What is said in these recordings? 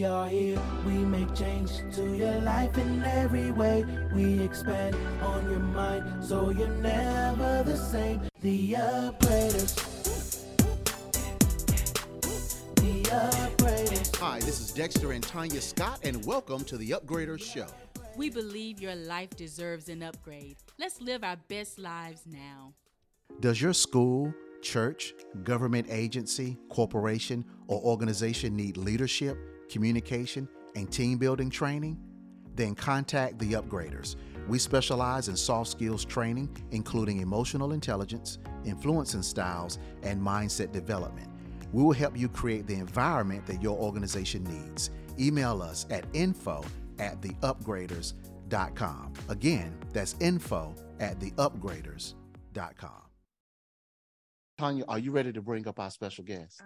We are here, we make change to your life in every way. We expand on your mind so you're never the same. The upgraders. The upgraders. Hi, this is Dexter and Tanya Scott, and welcome to the Upgraders Show. We believe your life deserves an upgrade. Let's live our best lives now. Does your school, church, government agency, corporation, or organization need leadership, communication, and team building training? Then contact the Upgraders. We specialize in soft skills training, including emotional intelligence, influencing styles, and mindset development. We will help you create the environment that your organization needs. Email us at info at theupgraders.com. Again, that's info at theupgraders.com. Tanya, are you ready to bring up our special guest?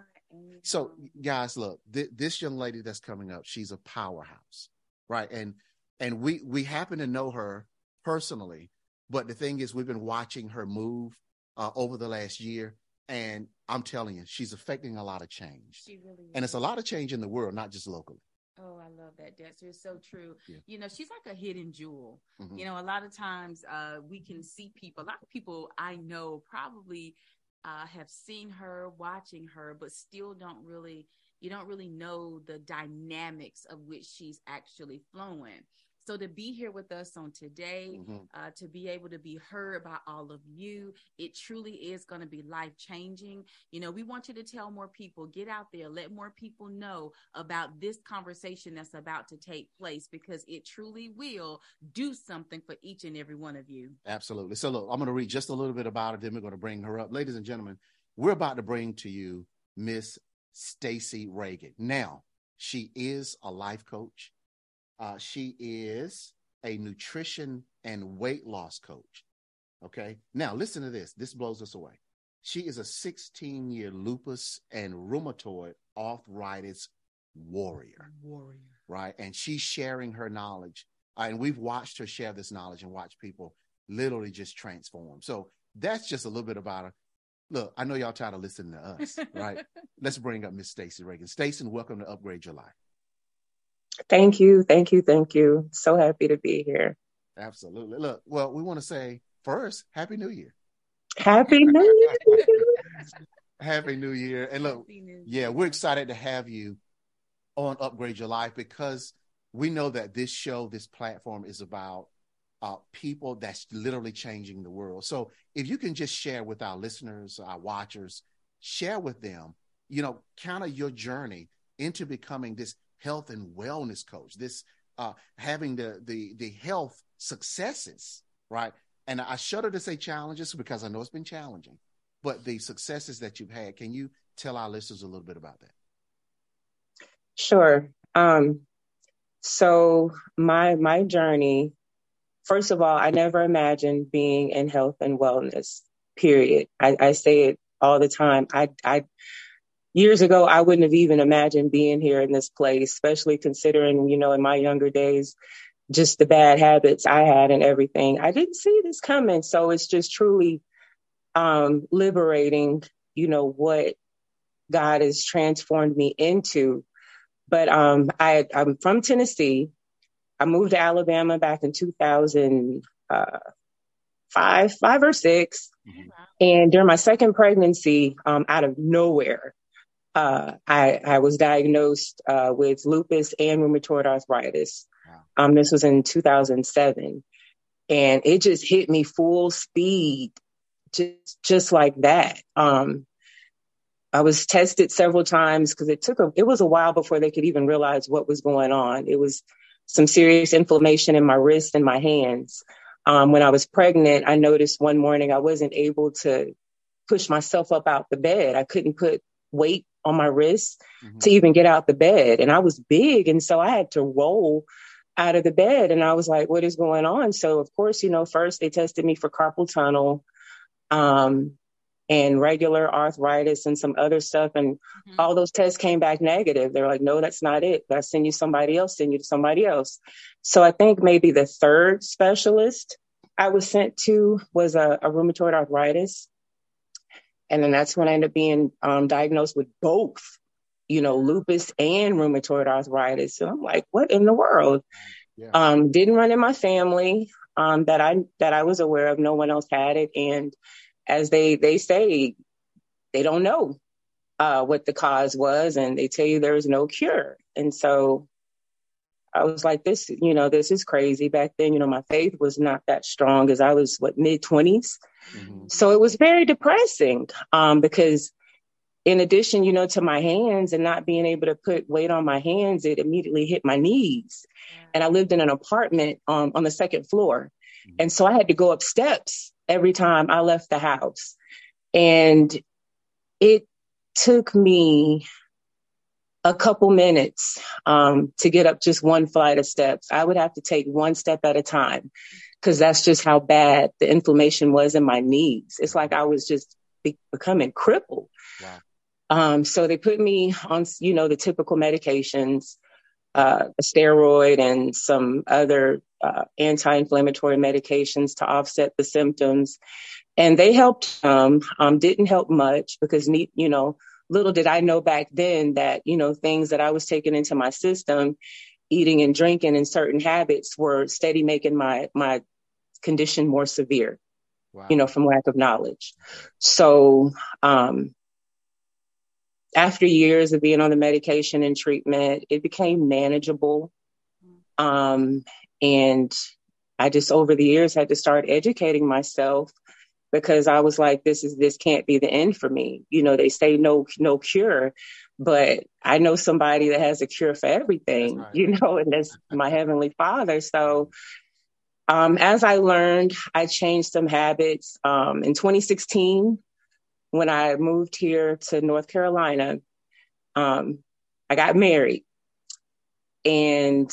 So, guys, look, th- this young lady that's coming up, she's a powerhouse, right? And and we we happen to know her personally, but the thing is, we've been watching her move uh, over the last year, and I'm telling you, she's affecting a lot of change. She really And it's a lot of change in the world, not just locally. Oh, I love that, Dexter. It's so true. Yeah. You know, she's like a hidden jewel. Mhm. You know, a lot of times uh, we can see people, a lot of people I know probably uh, have seen her, watching her, but still don't really, you don't really know the dynamics of which she's actually flowing. So to be here with us on today, Mhm. uh, to be able to be heard by all of you. It truly is going to be life changing. You know, we want you to tell more people, get out there, let more people know about this conversation that's about to take place because it truly will do something for each and every one of you. Absolutely. So, look, I'm going to read just a little bit about her, then we're going to bring her up. Ladies and gentlemen, we're about to bring to you Miss Stacy Reagan. Now, she is a life coach. Uh, she is a nutrition and weight loss coach. Okay. Now, listen to this. This blows us away. She is a 16 year lupus and rheumatoid arthritis warrior Warrior. right? And she's sharing her knowledge. Uh, and we've watched her share this knowledge and watch people literally just transform. So that's just a little bit about her. Look, I know y'all tired of listening to us, right? Let's bring up Miss Stacy Reagan. Stacy, welcome to Upgrade Your Life. Thank you, thank you, thank you. So happy to be here. Absolutely. Look, well, we want to say first, Happy New Year. Happy New Year. Happy New Year. And look, Happy New yeah, we're excited to have you on Upgrade Your Life because we know that this show, this platform is about uh, people that's literally changing the world. So if you can just share with our listeners, our watchers, share with them, you know, kind of your journey into becoming this health and wellness coach, this uh, having the the the health successes, right? And I shudder to say challenges because I know it's been challenging, but the successes that you've had. Can you tell our listeners a little bit about that? Sure. Um, so my my journey, first of all, I never imagined being in health and wellness. Period. I, I say it all the time. I I years ago I wouldn't have even imagined being here in this place, especially considering, you know, in my younger days, just the bad habits I had and everything. I didn't see this coming. So it's just truly um liberating, you know, what God has transformed me into. But um, I, I'm from Tennessee. I moved to Alabama back in 2005, five or 6 Mhm. And during my second pregnancy, um, out of nowhere, uh, I, I was diagnosed uh, with lupus and rheumatoid arthritis. Wow. Um, this was in 2007. And it just hit me full speed, just, just like that. Um, I was tested several times because it took a, it was a while before they could even realize what was going on. It was some serious inflammation in my wrist and my hands. Um, when I was pregnant, I noticed one morning I wasn't able to push myself up out the bed. I couldn't put weight on my wrist Mhm. to even get out the bed. And I was big. And so I had to roll out of the bed. And I was like, what is going on? So, of course, you know, first they tested me for carpal tunnel. Um, and regular arthritis and some other stuff. And Mhm. all those tests came back negative. They're like, no, that's not it. I send you somebody else, send you to somebody else. So I think maybe the third specialist I was sent to was a, a rheumatoid arthritis. And then that's when I ended up being um, diagnosed with both you know, lupus and rheumatoid arthritis. So I'm like, what in the world? Yeah. Um, didn't run in my family um, that I that I was aware of. No one else had it, and as they they say, they don't know uh, what the cause was, and they tell you there's no cure. And so I was like, this, you know, this is crazy. Back then, you know, my faith was not that strong as I was what mid 20s. Mm-hmm. So it was very depressing um, because in addition, you know, to my hands and not being able to put weight on my hands, it immediately hit my knees. And I lived in an apartment um, on the second floor. Mm-hmm. And so I had to go up steps every time I left the house. And it took me a couple minutes um, to get up just one flight of steps. I would have to take one step at a time because that's just how bad the inflammation was in my knees. It's like I was just be- becoming crippled. Wow. Um, so they put me on, you know, the typical medications, uh, a steroid and some other uh, anti-inflammatory medications to offset the symptoms. And they helped um, um, didn't help much because, you know, little did I know back then that, you know, things that I was taking into my system, eating and drinking and certain habits were steady making my, my condition more severe, wow. you know, from lack of knowledge. So, um, after years of being on the medication and treatment, it became manageable. Um, and I just over the years had to start educating myself because I was like, this is this can't be the end for me. You know, they say no no cure, but I know somebody that has a cure for everything, right. you know, and that's my heavenly father. So um, as I learned, I changed some habits. Um, in 2016, when I moved here to North Carolina, um, I got married. And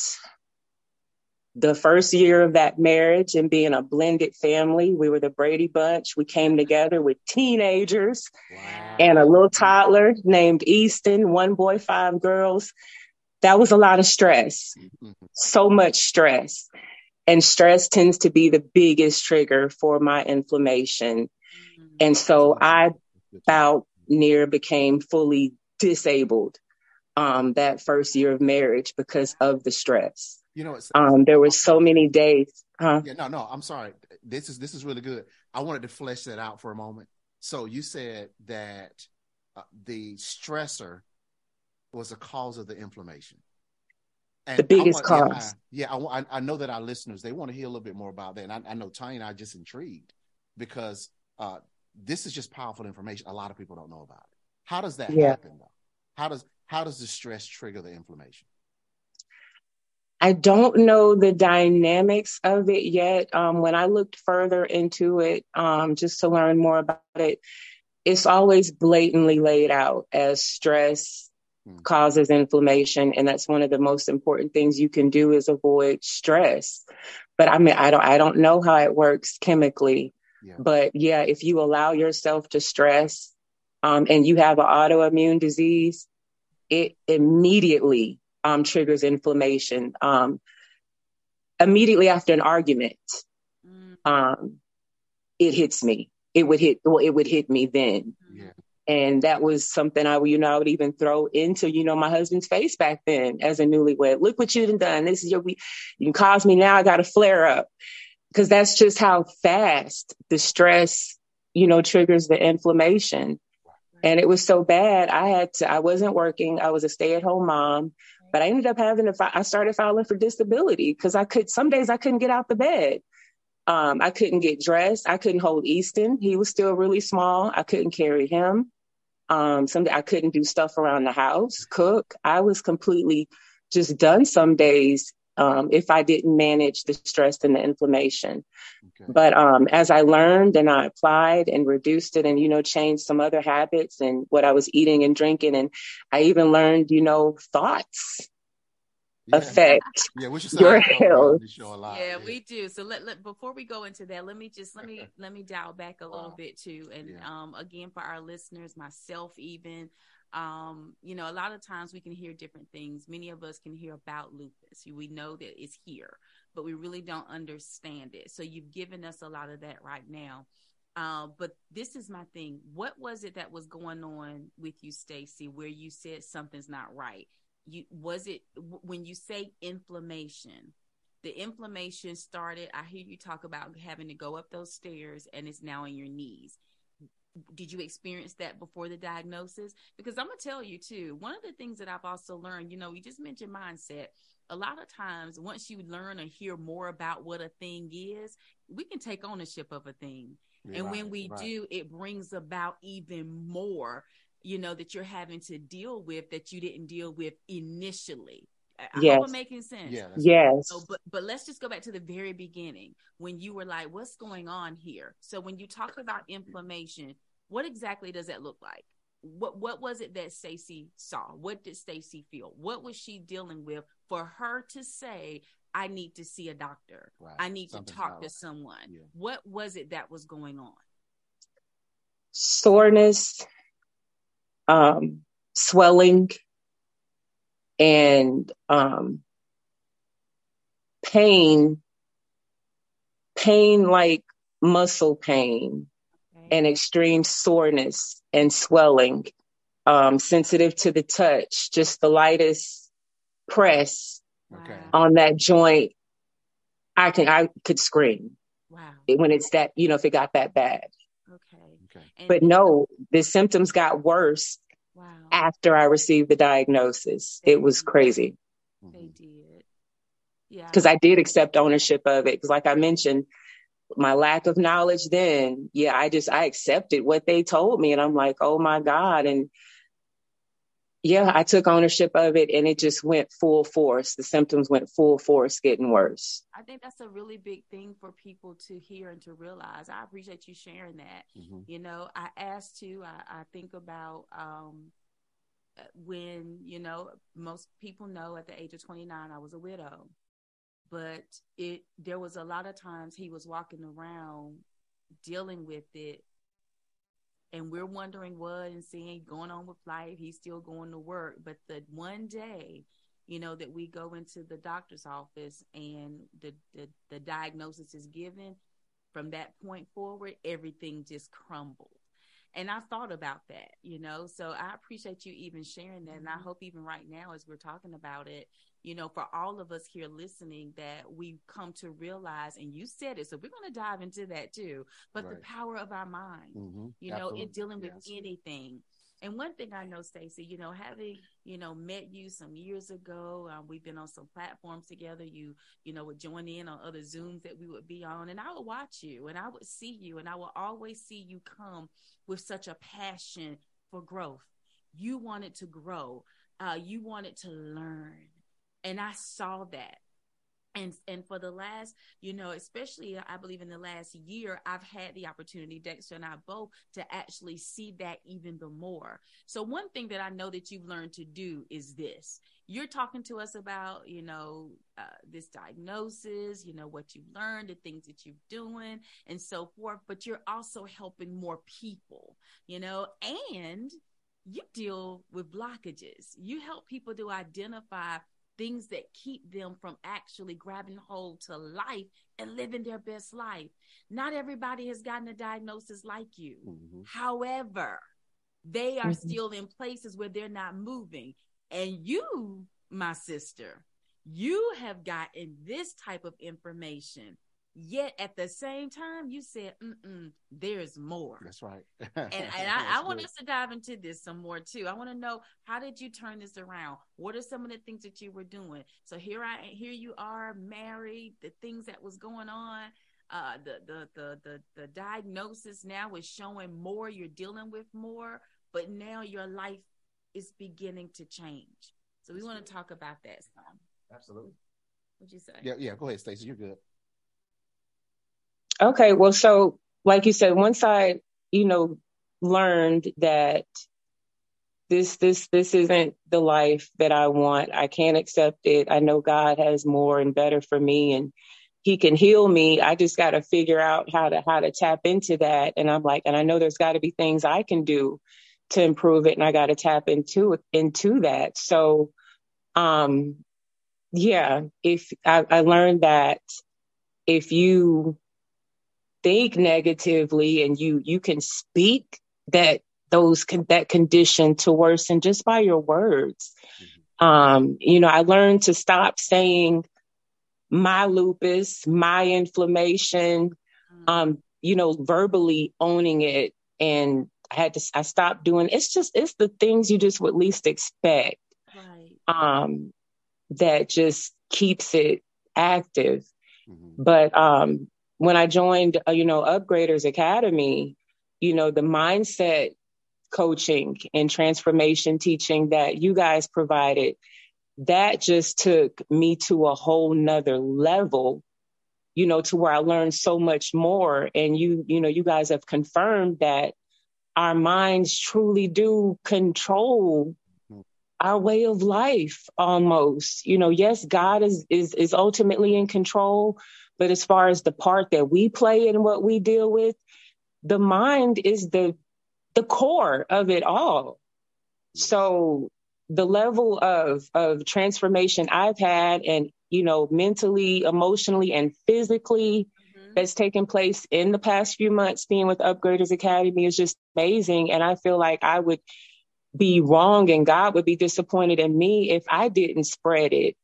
the first year of that marriage and being a blended family, we were the Brady Bunch. We came together with teenagers wow. and a little toddler named Easton, one boy, five girls. That was a lot of stress, mm-hmm. so much stress. And stress tends to be the biggest trigger for my inflammation. Mm-hmm. And so I about near became fully disabled um, that first year of marriage because of the stress. You know, um, there were so many days. Huh? Yeah, no, no, I'm sorry. This is this is really good. I wanted to flesh that out for a moment. So you said that uh, the stressor was a cause of the inflammation. And the biggest want, cause. Yeah, I, yeah I, I, know that our listeners they want to hear a little bit more about that, and I, I know Tanya and I are just intrigued because uh, this is just powerful information. A lot of people don't know about it. How does that yeah. happen though? How does how does the stress trigger the inflammation? I don't know the dynamics of it yet. Um, when I looked further into it, um, just to learn more about it, it's always blatantly laid out as stress. Causes inflammation, and that's one of the most important things you can do is avoid stress. But I mean, I don't, I don't know how it works chemically. But yeah, if you allow yourself to stress um, and you have an autoimmune disease, it immediately um, triggers inflammation. Um, immediately after an argument, mm. Um, it hits me. It would hit. Well, it would hit me then. Yeah. And that was something I, you know, I would even throw into, you know, my husband's face back then as a newlywed. Look what you've done. This is your, you cause me now. I got a flare up because that's just how fast the stress, you know, triggers the inflammation. And it was so bad. I had to, I wasn't working. I was a stay at home mom, but I ended up having to, I started filing for disability because I could, some days I couldn't get out the bed. Um, I couldn't get dressed. I couldn't hold Easton. He was still really small. I couldn't carry him. Um, some I couldn't do stuff around the house, cook. I was completely just done some days um, if I didn't manage the stress and the inflammation. Okay. But um, as I learned and I applied and reduced it and, you know, changed some other habits and what I was eating and drinking. And I even learned, you know, thoughts yeah. affect yeah, your health. Yeah, yeah, we do. So let, let before we go into that, let me just let me let me dial back a little bit too. And yeah. um again for our listeners, myself even, um, you know, a lot of times we can hear different things. Many of us can hear about lupus. We know that it's here, but we really don't understand it. So you've given us a lot of that right now. Um, but this is my thing. What was it that was going on with you, Stacy, where you said something's not right? You was it when you say inflammation? The inflammation started. I hear you talk about having to go up those stairs, and it's now in your knees did you experience that before the diagnosis? Because I'm gonna tell you too, one of the things that I've also learned, you know, you just mentioned mindset. A lot of times, once you learn or hear more about what a thing is, we can take ownership of a thing. and right, when we right. do, it brings about even more, you know, that you're having to deal with that you didn't deal with initially. I yes. hope I'm making sense. Yeah, yes. So, but but let's just go back to the very beginning when you were like, "What's going on here?" So when you talk about inflammation, what exactly does that look like? What what was it that Stacy saw? What did Stacy feel? What was she dealing with for her to say, "I need to see a doctor. Right. I need Something's to talk to someone." Yeah. What was it that was going on? Soreness, um, swelling and um, pain, pain like muscle pain okay. and extreme soreness and swelling, um, sensitive to the touch, just the lightest press okay. on that joint. I can, I could scream. Wow. When it's that, you know, if it got that bad. Okay. okay. But no, the symptoms got worse Wow. After I received the diagnosis, they it was did. crazy. They mm-hmm. did. Yeah. Because I did accept ownership of it. Because, like I mentioned, my lack of knowledge then, yeah, I just, I accepted what they told me. And I'm like, oh my God. And yeah, I took ownership of it and it just went full force. The symptoms went full force, getting worse. I think that's a really big thing for people to hear and to realize. I appreciate you sharing that. Mm-hmm. You know, I asked to, I, I think about um, when, you know, most people know at the age of 29, I was a widow. But it, there was a lot of times he was walking around dealing with it and we're wondering what and seeing going on with life. He's still going to work. But the one day, you know, that we go into the doctor's office and the, the, the diagnosis is given, from that point forward, everything just crumbled. And I thought about that, you know, so I appreciate you even sharing that. And I mm-hmm. hope even right now, as we're talking about it, you know, for all of us here listening, that we come to realize, and you said it, so we're going to dive into that too, but right. the power of our mind, mm-hmm. you Absolutely. know, in dealing with yes. anything. And one thing I know, Stacy, you know, having you know met you some years ago, um, we've been on some platforms together. You you know would join in on other Zooms that we would be on, and I would watch you, and I would see you, and I would always see you come with such a passion for growth. You wanted to grow. Uh, you wanted to learn and I saw that. And and for the last, you know, especially I believe in the last year, I've had the opportunity, Dexter and I both, to actually see that even the more. So one thing that I know that you've learned to do is this: you're talking to us about, you know, uh, this diagnosis, you know, what you've learned, the things that you're doing, and so forth. But you're also helping more people, you know, and you deal with blockages. You help people to identify things that keep them from actually grabbing hold to life and living their best life. Not everybody has gotten a diagnosis like you. Mm-hmm. However, they are mm-hmm. still in places where they're not moving. And you, my sister, you have gotten this type of information Yet at the same time, you said, Mm-mm, there's more. That's right. and, and I, I want us to dive into this some more too. I want to know how did you turn this around? What are some of the things that you were doing? So here I here you are married, the things that was going on. Uh, the, the the the the diagnosis now is showing more. You're dealing with more, but now your life is beginning to change. So we want to talk about that some. Absolutely. What'd you say? Yeah, yeah. Go ahead, Stacey. You're good. Okay, well, so like you said, once I, you know, learned that this this this isn't the life that I want. I can't accept it. I know God has more and better for me and he can heal me. I just got to figure out how to how to tap into that and I'm like and I know there's got to be things I can do to improve it and I got to tap into into that. So um yeah, if I, I learned that if you think negatively and you you can speak that those that condition to worsen just by your words. Mm-hmm. Um, you know, I learned to stop saying my lupus, my inflammation, mm-hmm. um, you know, verbally owning it. And I had to, I stopped doing, it's just, it's the things you just would least expect. Right. Um, that just keeps it active. Mm-hmm. But, um, when I joined, uh, you know, Upgraders Academy, you know, the mindset coaching and transformation teaching that you guys provided, that just took me to a whole nother level, you know, to where I learned so much more. And you, you know, you guys have confirmed that our minds truly do control our way of life almost. You know, yes, God is is is ultimately in control, but as far as the part that we play in what we deal with, the mind is the the core of it all. So the level of of transformation I've had and you know mentally, emotionally and physically mm-hmm. that's taken place in the past few months being with Upgraders Academy is just amazing and I feel like I would be wrong and God would be disappointed in me if I didn't spread it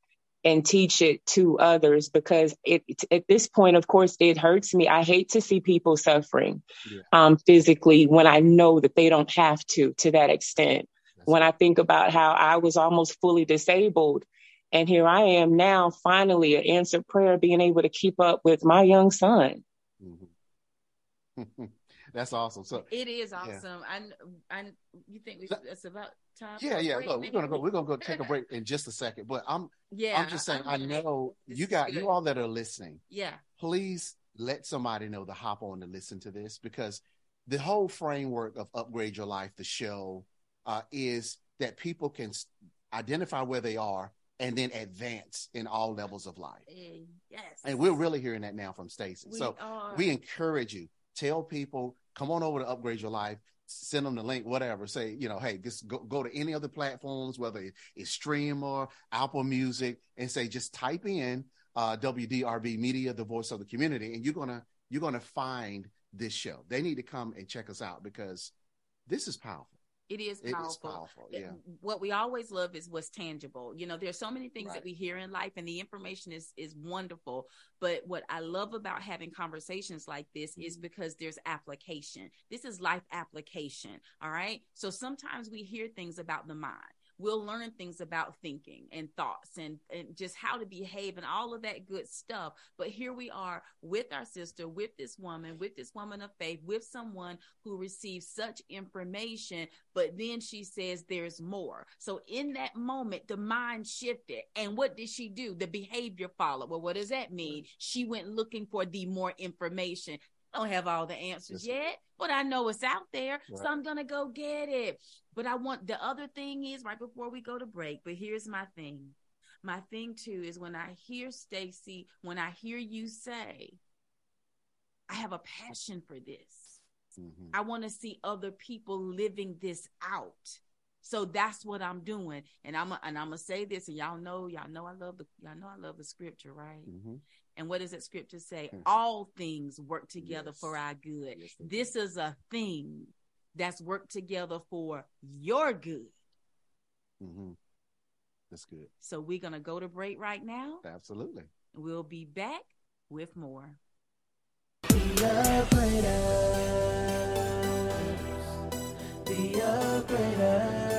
and teach it to others because it, at this point, of course, it hurts me. I hate to see people suffering yeah. um, physically when I know that they don't have to, to that extent. That's when I think about how I was almost fully disabled and here I am now, finally, an answered prayer, being able to keep up with my young son. Mm-hmm. That's awesome. So it is awesome. Yeah. I, I, you think we, it's about time. Yeah, yeah. Look, we're gonna go. We're gonna go take a break in just a second. But I'm, yeah. I'm just saying. I'm i know you got you all that are listening. Yeah. Please let somebody know to hop on to listen to this because the whole framework of upgrade your life, the show, uh, is that people can identify where they are and then advance in all levels of life. Yes. And we're really hearing that now from Stacy. So are. we encourage you, tell people, come on over to upgrade your life send them the link, whatever. Say, you know, hey, just go, go to any other platforms, whether it's Streamer, Apple Music, and say, just type in uh, WDRB Media, the voice of the community, and you're gonna you're gonna find this show. They need to come and check us out because this is powerful. It is powerful. It is powerful. Yeah. What we always love is what's tangible. You know, there's so many things right. that we hear in life and the information is is wonderful. But what I love about having conversations like this mm-hmm. is because there's application. This is life application. All right. So sometimes we hear things about the mind we'll learn things about thinking and thoughts and, and just how to behave and all of that good stuff. But here we are with our sister, with this woman, with this woman of faith, with someone who receives such information, but then she says there's more. So in that moment, the mind shifted. And what did she do? The behavior followed. Well, what does that mean? She went looking for the more information I don't have all the answers yet, but I know it's out there. Right. So I'm going to go get it. But I want the other thing is right before we go to break, but here's my thing. My thing too is when I hear Stacy, when I hear you say, I have a passion for this. Mm-hmm. I want to see other people living this out. So that's what I'm doing, and I'm a, and I'm gonna say this, and y'all know, y'all know I love the y'all know I love the scripture, right? Mm-hmm. And what does that scripture say? Mm-hmm. All things work together yes. for our good. Yes, this is a thing that's worked together for your good. Mm-hmm. That's good. So we're going to go to break right now. Absolutely. We'll be back with more. The upgraders. The upgraders.